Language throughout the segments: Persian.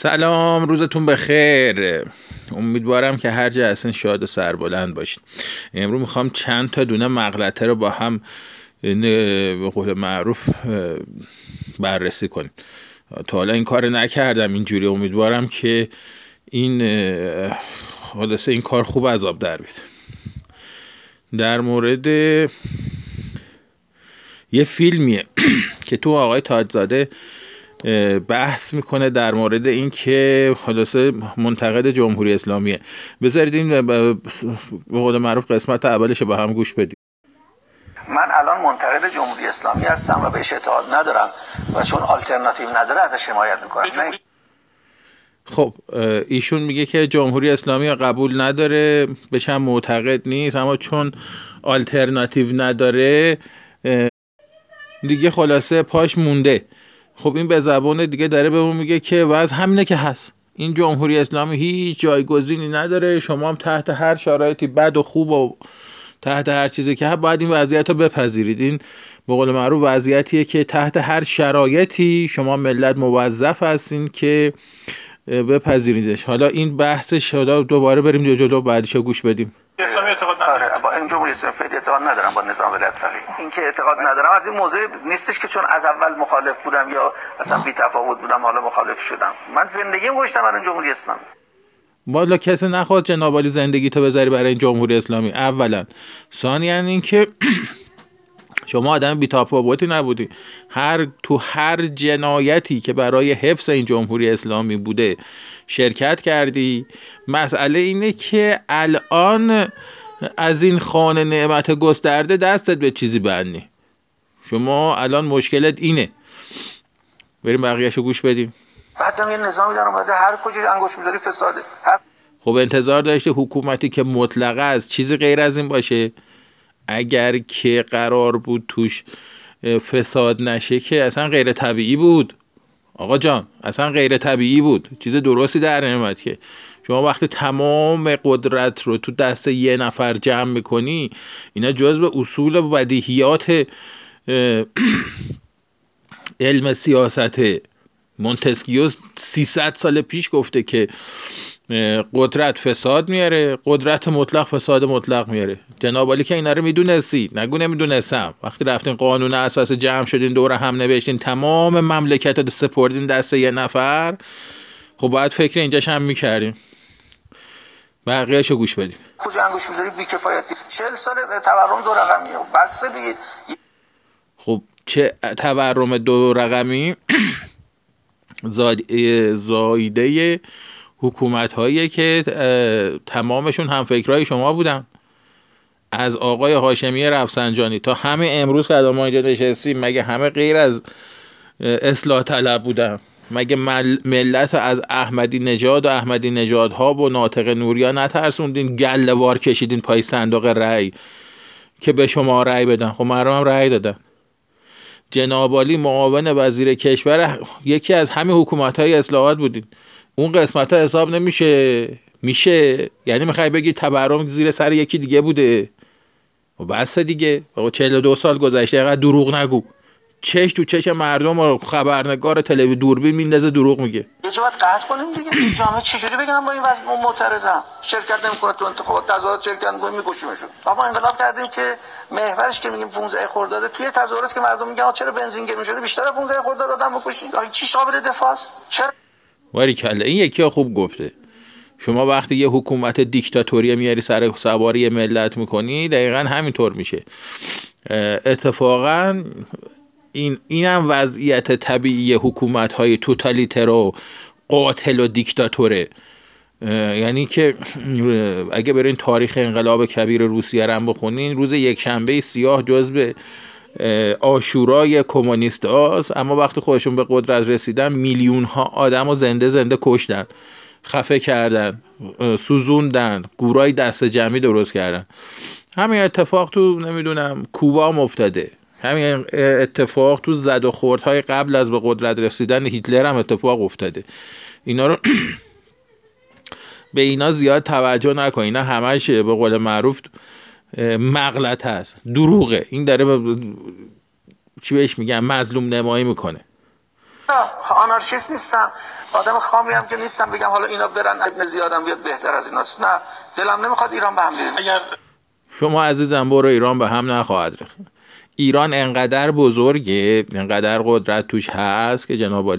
سلام روزتون بخیر. امیدوارم که هر جا هستین شاد و سربلند باشین. امروز می‌خوام چند تا دونه مغلطه رو با هم به قول معروف بررسی کنیم. تا حالا این کار نکردم اینجوری. امیدوارم که این حادثه این کار خوب عذاب در بید در مورد یه فیلمیه که تو آقای تاجزاده بحث می‌کنه در مورد اینکه خلاصه منتقد جمهوری اسلامیه. بذارید این به قول معروف قسمت اولش با هم گوش بدیم. من الان منتقد جمهوری اسلامی هستم و بهش اعتقاد ندارم و چون آلترناتیو نداره ازش حمایت می‌کنم. خب ایشون میگه که جمهوری اسلامی قبول نداره بهش هم معتقد نیست اما چون آلترناتیو نداره دیگه خلاصه پاش مونده. خب این به زبان دیگه داره به اون میگه که وضع همینه که هست. این جمهوری اسلامی هیچ جایگزینی نداره. شما هم تحت هر شرایطی بد و خوب و تحت هر چیزی که هست باید این وضعیت رو بپذیرید. این به قول معروف وضعیتیه که تحت هر شرایطی شما ملت موظف هستین که بپذیریدش حالا این بحثش حالا دوباره بریم جلو بعدش گوش بدیم. اسلامی اعتقاد ندارم. آره با این جمهوری اسلامی اعتقاد ندارم با نظام ولایت فقیه. این که اعتقاد ندارم از این موضوع نیستش که چون از اول مخالف بودم یا اصلا بی تفاوت بودم حالا مخالف شدم. من زندگیم گذاشتم برای جمهوری اسلامی. والا کسی نخواد جناب زندگی تو بذاری برای این جمهوری اسلامی. اولا. ثانیا اینکه شما آدم بی‌تفاوتی نبودی. هر تو هر جنایتی که برای حفظ این جمهوری اسلامی بوده شرکت کردی. مسئله اینه که الان از این خانه نعمت گسترده دستت به چیزی بندی. شما الان مشکلت اینه. بریم بقیهشو گوش بدیم. بعد یه نظامی در اومده هر کجاش انگوش می‌ذاری فساده. هر... خب انتظار داشته حکومتی که مطلقه از چیزی غیر از این باشه؟ اگر که قرار بود توش فساد نشه که اصلا غیر طبیعی بود. آقا جان اصلا غیر طبیعی بود. چیز درستی در نمیاد که. شما وقتی تمام قدرت رو تو دست یه نفر جمع می‌کنی اینا جز به اصول و بدیهیات علم سیاست. مونتسکیو 300 سال پیش گفته که قدرت فساد میاره قدرت مطلق فساد مطلق میاره. جناب که اینا رو می‌دونستی. نگو نمی‌دونستم. وقتی رفتین قانون اساس جمع شدین دور هم نوشتین تمام مملکت رو سپردین دست یه نفر خب باید فکر اینجاش هم می‌کردیم. بقیهشو گوش بدیم. کجا انگوش می‌ذاری بیکفایتی 40 سال تورم دو رقمیه بس دیگه. خب چه تورم دو رقمی؟ زایده حکومت هایی که تمامشون هم فکرهای شما بودن. از آقای هاشمی رفسنجانی تا همه امروز که ما اینجا نشستیم مگه همه غیر از اصلاح طلب بودن؟ مگه ملت از احمدی نژاد و احمدی نژاد ها و ناطق نوریا نترسوندین؟ گلوار کشیدین پای صندوق رأی که به شما رأی بدن. خب مردم هم رأی دادن. جنابالی معاون وزیر کشور یکی از همه حکومت های اصلاحات بودین. اون قسمت ها حساب نمیشه. میشه. یعنی می‌خوای بگی تورم زیر سر یکی دیگه بوده. و بس دیگه. بابا 42 سال گذشته اینقدر دروغ نگو. چش تو چش مردم و خبرنگار تلوی دوربین میندازه دروغ میگه. یه جا باید قطع کنیم دیگه. جامعه چجوری بگم با این وضع؟ معترضم شرکت نمی‌کنه تو انتخابات. تظاهرات شرکت نمی‌کنه میکشیمشون بابا انقلاب کردیم که محورش که میگیم 15 خرداد توی تظاهرات که مردم میگن چرا بنزین گرون شده؟ بیشتر 15 خرداد آدم بکشید. چی قابل دفاعست؟ چرا کله این یکی خوب گفته. شما وقتی یه حکومت دیکتاتوری میاری سر سواری ملت می‌کنی دقیقا همینطور میشه. اتفاقا این اینم وضعیت طبیعی حکومت های توتالیتر و قاتل و دیکتاتوره. یعنی که اگه برین تاریخ انقلاب کبیر روسیه رو بخونین روز یک شنبه سیاه جزء آشورای کمونیست هاست اما وقتی خودشون به قدرت رسیدن میلیون ها آدم و زنده زنده کشتن خفه کردن سوزوندن گورای دست جمعی درست کردن. همین اتفاق تو نمی‌دونم کوبا هم افتاده همین اتفاق تو زد و خوردهای قبل از به قدرت رسیدن هیتلر هم اتفاق افتاده. اینا رو به اینا زیاد توجه نکن. اینا همش به قول معروف مغلط هست. دروغه. این داره چی بهش میگن؟ مظلوم نمایی می‌کنه. آنارشیست نیستم. آدم خامی هم که نیستم. بگم حالا اینا برن ابن زیادم بیاد بهتر از ایناست. نه دلم نمی‌خواد ایران به هم اگر شما عزیزم برو ایران به هم نخواهد ریخت. ایران انقدر بزرگه انقدر قدرت توش هست که جناب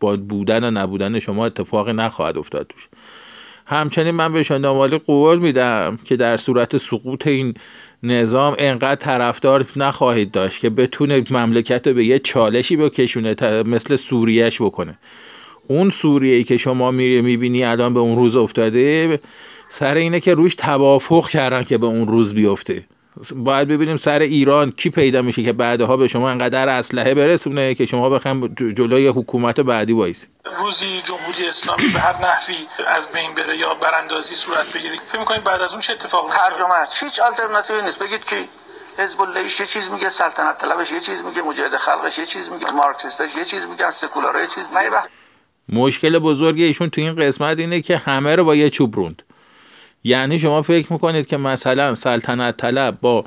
با بودن و نبودن شما اتفاقی نخواهد افتاد توش. همچنین من به جناب قول میدم که در صورت سقوط این نظام انقدر طرفدار نخواهید داشت که بتونه مملکت رو به یه چالشی بکشونه مثل سوریهش بکنه. اون سوریه که شما میری می‌بینی الان به اون روز افتاده سر اینه که روش توافق کردن که به اون روز بیفته. باید ببینیم سر ایران کی پیدا میشه که بعدها به شما انقدر اسلحه برسونه که شما بخوایم جلوی حکومت بعدی وایسی روزی جمهوری اسلامی به هر نحوی از بین بره یا براندازی صورت بگیره فکر می‌کنید بعد از اون چه اتفاقی میفته هیچ آلترناتیوی نیست. بگید کی؟ حزب الله یه چیز میگه سلطنت طلبش یه چیز میگه مجاهد خلقش یه چیز میگه مارکسیستش یه چیز میگه سکولارا یه چیز میگه مشکل بزرگ ایشون تو این قسمت اینه که همه رو با یه چوب روند. یعنی شما فکر می‌کنید که مثلا سلطنت طلب با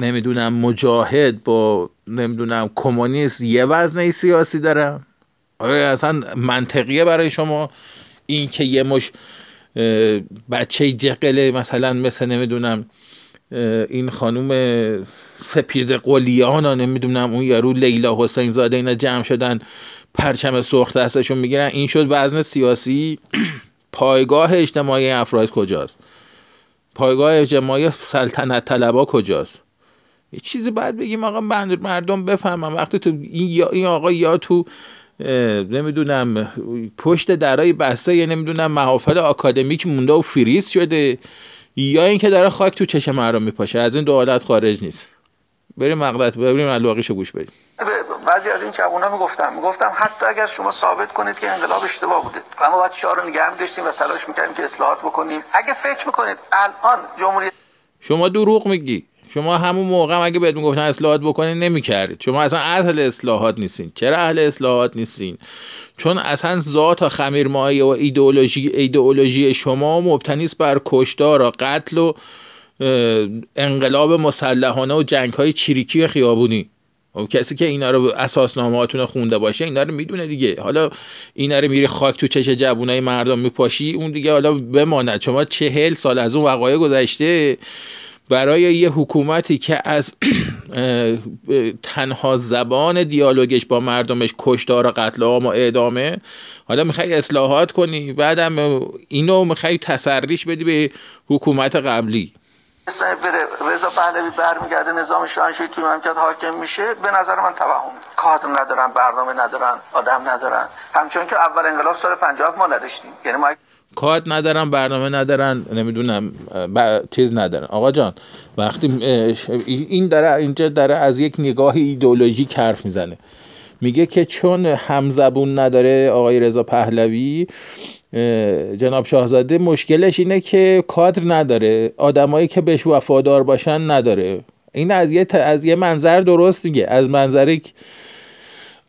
نمی‌دونم مجاهد با نمی‌دونم کمونیست یه وزنه سیاسی دارن آیا اصلا منطقیه برای شما این که یه مش بچه جقله مثلا مثل نمی‌دونم این خانوم سپید قلیان ها نمی‌دونم اون یارو لیلا حسین زاده اینا جمع شدن پرچم سرخ دستشون می‌گیرن این شد وزن سیاسی؟ پایگاه اجتماعی افراد کجاست؟ پایگاه اجتماعی سلطنت طلبا کجاست؟ یه چیزی باید بگیم آقا مردم بفهمم وقتی تو این این آقا یا تو نمی‌دونم پشت درای بسته یا نمی‌دونم محافل آکادمیک مونده و فریز شده یا اینکه داره خاک تو چشم مردم میپاشه. از این دو حالت خارج نیست. بریم مقدت بریم الواقیشو گوش بدیم. بعضی از این جوونا می‌گفتم می‌گفتم حتی اگر شما ثابت کنید که انقلاب اشتباه بوده. و ما باید شاه رو نگه داشتیم و تلاش می‌کردیم که اصلاحات بکنیم. اگه فکر می‌کنید الان جمهوری شما دروغ میگی. شما همون موقع هم اگه بهت می‌گفتن اصلاحات بکنین نمی‌کردید. شما اصلا اهل اصلاحات نیستین. چرا اهل اصلاحات نیستین؟ چون اصلا ذات و خمیرمایه و ایدئولوژی ایدئولوژی شما مبتنی است بر کشتار و قتل و انقلاب مسلحانه و جنگ های چریکی خیابونی. و خب کسی که اینا رو اساسنامه‌هاتون خونده باشه اینا رو می‌دونه دیگه. حالا اینا رو میری خاک تو چش جوونای مردم میپاشی اون دیگه حالا بماند. شما چهل سال از اون وقایع گذشته برای یه حکومتی که از تنها زبان دیالوگش با مردمش کشتار و قتل عام و اعدامه حالا می‌خوای اصلاحات کنی بعدم اینو می‌خوای تسریش بدی به حکومت قبلی. بره. رضا پهلوی برمیگرده نظام شاهنشاهی توی مملکت حاکم میشه. به نظر من توهم کادر ندارن برنامه ندارن آدم ندارن. همچون که اول انقلاب سال 50 ما نداشتیم. یعنی ما کاد ندارن برنامه ندارن نمی‌دونم چیز ندارن. آقا جان وقتی این داره اینجا داره از یک نگاه ایدئولوژیک حرف می‌زنه. میگه که چون همزبون نداره آقای رضا پهلوی جناب شاهزاده مشکلش اینه که کادر نداره. آدمایی که بهش وفادار باشن نداره. این از یه, از یه منظر درست میگه. از منظری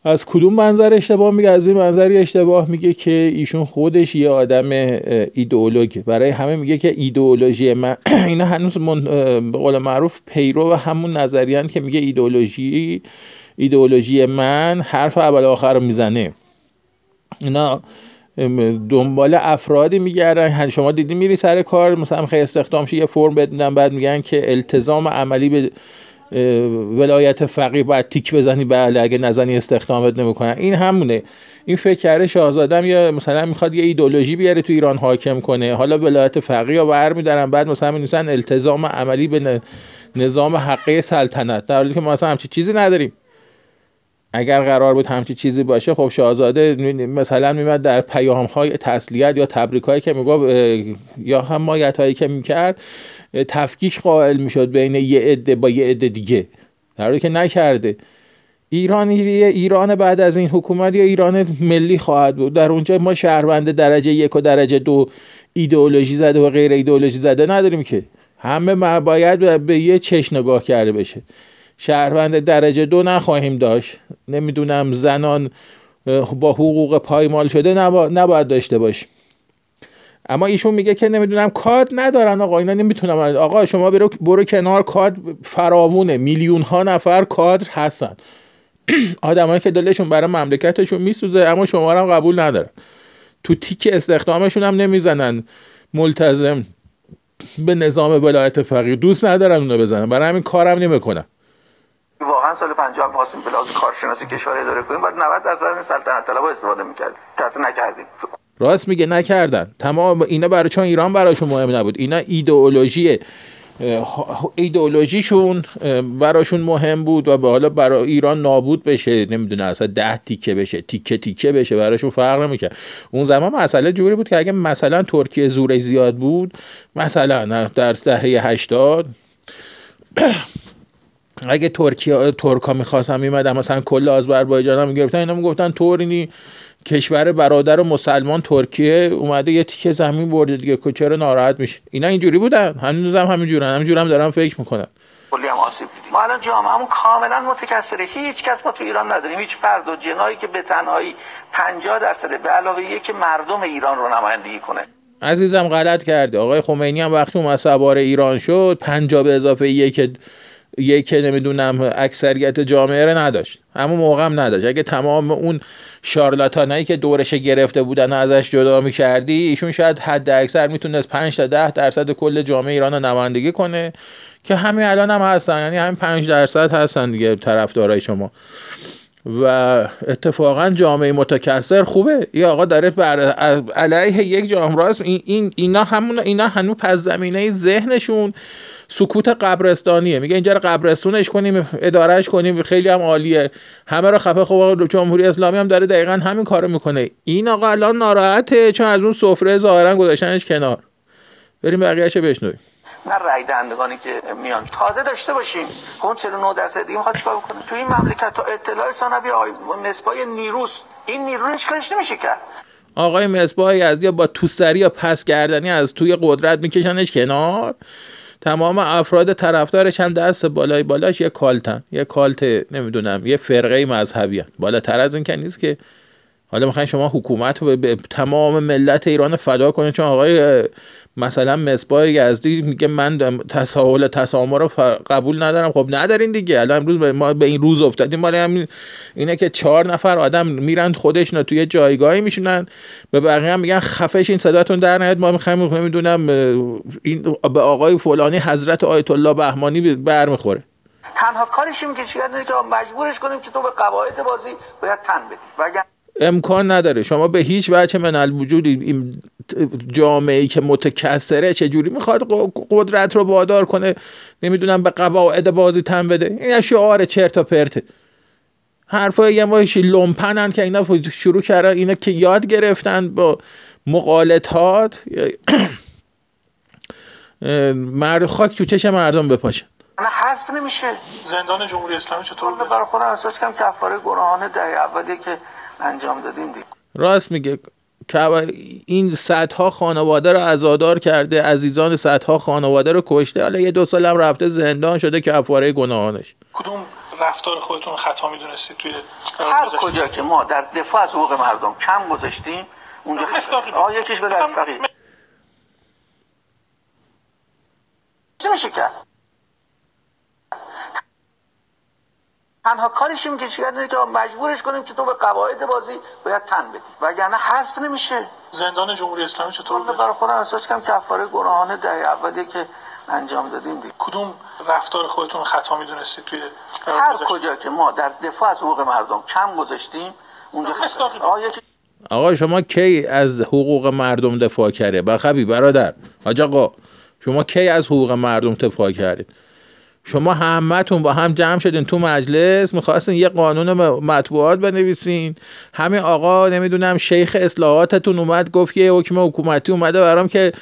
از کدوم منظر اشتباه میگه؟ از این منظری اشتباه میگه که ایشون خودش یه آدم ایدئولوگه برای همه میگه که ایدئولوژی من اینا هنوز من... به قول معروف پیرو و همون نظریان که میگه ایدئولوژی ایدئولوژی من حرف اول آخر رو می‌زنه. اینا دنبال افرادی میگردن. شما دیدی میری سر کار مثلا می‌خوای استخدام یه فرم بدن بعد میگن که التزام عملی به ولایت فقیه باید تیک بزنی بله اگه نزنی استخدامت نمی‌کنن. این همونه. این فکر کرده شاهزادم یا مثلا می‌خواد یه ایدولوژی بیاره تو ایران حاکم کنه. حالا ولایت فقیه رو برمیدارن بعد مثلا می‌نویسن التزام عملی به نظام حقه سلطنت. در حالی که ما مثلا همچی چیزی نداریم. اگر قرار بود همچی چیزی باشه خب شاهزاده مثلا میمد در پیام های تسلیت یا تبریک هایی که می‌گفت یا حمایت هایی که می‌کرد تفکیک قائل می‌شد بین یه عده با یه عده دیگه. در حالی که نکرده. ایران ایران بعد از این حکومت یا ایران ملی خواهد بود. در اونجا ما شهروند درجه یک و درجه دو ایدئولوژی زده و غیر ایدئولوژی زده نداریم که. همه باید به یه چشم نگاه کرده بشه. شهروند درجه دو نخواهیم داشت. نمی‌دونم زنان با حقوق پایمال شده نباید داشته باشیم. اما ایشون میگه که نمی‌دونم کاد ندارن آقا اینا نمی‌تونم آقا شما برو, برو کنار کاد فراوونه میلیون ها نفر کادر هستن. آدمایی که دلشون برای مملکتشون میسوزه اما شما هم قبول ندارن. تو تیک استخدامشون هم نمی‌زنن. ملتزم به نظام ولایت فقیه دوست ندارن اونو بزنن. برای همین کارم نمی‌کنن. واقعا سال 50 خواستیم به لحاظ کارشناسی کشور اداره کنیم بعد 90 درصد از سلطنت طلبا استفاده می‌کرد تحت نکردیم. راست میگه نکردن. تمام اینا برای چون ایران براشون مهم نبود. اینا ایدئولوژی ایدئولوژیشون براشون مهم بود و به حالا برای ایران نابود بشه. نمی‌دونه اصلا ده تیکه بشه تیکه تیکه بشه براشون فرق نمی‌کرد. اون زمان مسئله جوری بود که اگه مثلا ترکیه زورش زیاد بود مثلا در دهه 80 اگه ترکیه ترکا می‌خواستن میمدن مثلا کل آذربایجان هم می‌گرفتن اینا می‌گفتن تورینی کشور برادر و مسلمان ترکیه اومده یه تیکه زمین برده دیگه که چرا ناراحت میشه اینا اینجوری بودن هنوز هم همین جورن همین هم دارن فکر می‌کنن. کلی هم آسیب دیدیم. ما الان جامعهمون کاملا متکثره. هیچ کس ما تو ایران نداریم. هیچ فرد و جنایی که به تنهایی 50 درصد به علاوه یک مردم ایران رو نمایندگی کنه. عزیزم غلط کرده. آقای خمینی هم وقتی اومد سوار ایران شد 50 به اضافه یک یک نمی‌دونم اکثریت جامعه رو نداشت. همون موقع هم نداشت. اگه تمام اون شارلاتانایی که دورش گرفته بودن ازش جدا می‌کردی ایشون شاید حد اکثر می‌تونست 5 تا 10 درصد کل جامعه ایران رو نمایندگی کنه که همین الان هم هستن. یعنی همین 5 درصد هستن دیگه طرفدارای شما. و اتفاقا جامعه متکثر خوبه. یه آقا داره بر علیه یک جامعه راست. این, این اینا همون اینا هنوز پس زمینه ذهنشون سکوت قبرستانیه. میگه اینجا رو قبرستونش کنیم ادارهش کنیم خیلی هم عالیه. همه رو خفه خوب جمهوری اسلامی هم داره دقیقا همین کارو می‌کنه. این آقا الان ناراحته چون از اون سفره ظاهرا گذاشتنش کنار. بریم بقیه‌اشو بشنویم. نه رای دهندگانی که میان. تازه داشته باشیم. اون 49 درصد دیگه می‌خواد چیکار کنه؟ تو این مملکت تا اطلاع ثانوی آقای مصباح نیروس این نیرو هیچ کارش نمیشه کرد. آقای مصباح یا با توسری یا پس کردنی از توی قدرت میکشنش کنار. تمام افراد طرفدارش هم دست بالای بالاش یه کالتن. یه کالت نمی‌دونم یه فرقه مذهبی هن. بالاتر از این که نیست که حالا می‌خواین شما حکومت رو به تمام ملت ایران فدا کنید چون آقای مثلا مصباح یزدی میگه من تساهل تسامح رو قبول ندارم. خب ندارین دیگه. الان امروز ما به این روز افتادیم. مال همین اینه که چهار نفر آدم میرن خودشون توی جایگاهی میشونن به بقیه هم میگن خفش این صداتون در نیاد. ما می‌خوایم نمی‌دونم این به آقای فلانی حضرت آیت الله بهمانی برمیخوره. تنها کارشیم که که مجبورش کنیم که تو به قواعد بازی باید تن بدی. امکان نداره. شما به هیچ وجه من الوجود این جامعه ای که متکثره چجوری می‌خواد قدرت رو وادار کنه؟ نمی‌دونم به قواعد بازی تن بده. این شعار چرت و پرته. حرفای یه ماهیشی لومپنن که اینا شروع کردن اینا که یاد گرفتن با مقالطات. مرد خاک تو چش مردم بپاشن. نه حذف نمیشه. زندان جمهوری اسلامی چطور برای خودم احساس کنم کفاره گناهان ده اولی که انجام دادیم دید. راست میگه. این صدها خانواده رو ازادار کرده عزیزان صدها خانواده رو کشته. حالا یه دو سال هم رفته زندان شده کفاره گناهانش. کدوم رفتار خودتون خطا می‌دونستید توی هر کجا که ما در دفاع از حقوق مردم کم گذاشتیم اونجا آه یکیش به دست فقیر چه میشه کرد؟ تنها کارشیم که چیکار که مجبورش کنیم که تو به قواعد بازی باید تن بدی. وگرنه حذف نمیشه. زندان جمهوری اسلامی چطور بود؟ برای خودم احساس کنم کفاره گناهان ده اولی که انجام دادیم دید. کدوم رفتار خودتون خطا می‌دونستید توی هر کجا که ما در دفاع از حقوق مردم کم گذاشتیم اونجا آقا شما کی از حقوق مردم دفاع کرده؟ بخبی برادر. حاج آقا شما کی از حقوق مردم دفاع کردید شما همتون با هم جمع شدین تو مجلس می‌خواستین یه قانون مطبوعات بنویسین. همین آقا نمی‌دونم شیخ اصلاحاتتون اومد گفت یه حکم حکومتی اومده برام که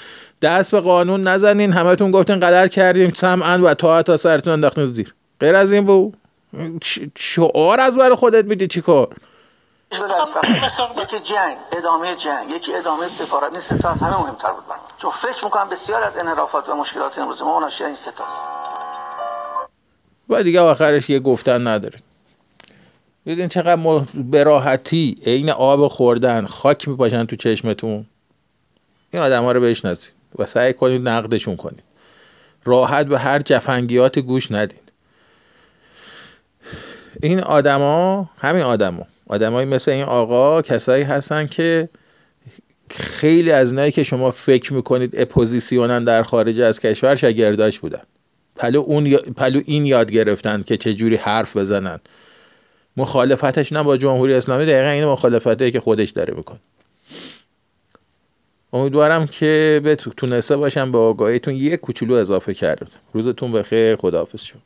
دست به قانون نزنین. همتون گفتین غلط کردیم سمعا و تا تا سرتون انداختین زیر. غیر از این بود شعار از برای خودت میدی چیکار یکی جنگ ادامه جنگ. یکی ادامه سفارت. نیست تا از همه مهمتر بود برام. چون فکر می‌کنم بسیار از انحرافات و مشکلات امروز ما ناشی این ستاست و دیگه آخرش یه گفتن نداره. دیدین چقدر به راحتی عین آب خوردن خاک میپاشن تو چشمتون. این آدم ها رو بشناسید و سعی کنید نقدشون کنید. راحت به هر جفنگیات گوش ندین. این آدما همین آدما آدمایی مثل این آقا کسایی هستن که خیلی از اونایی که شما فکر می‌کنید اپوزیسیونن در خارج از کشور شاگرداش بودن. پلو, اون پلو این یاد گرفتن که چه جوری حرف بزنن. مخالفتش نه با جمهوری اسلامی دقیقا این مخالفته که خودش داره می‌کنه. امیدوارم که به تونسته باشم به آگاهیتون یک کوچولو اضافه کردم. روزتون بخیر خداحافظ شما.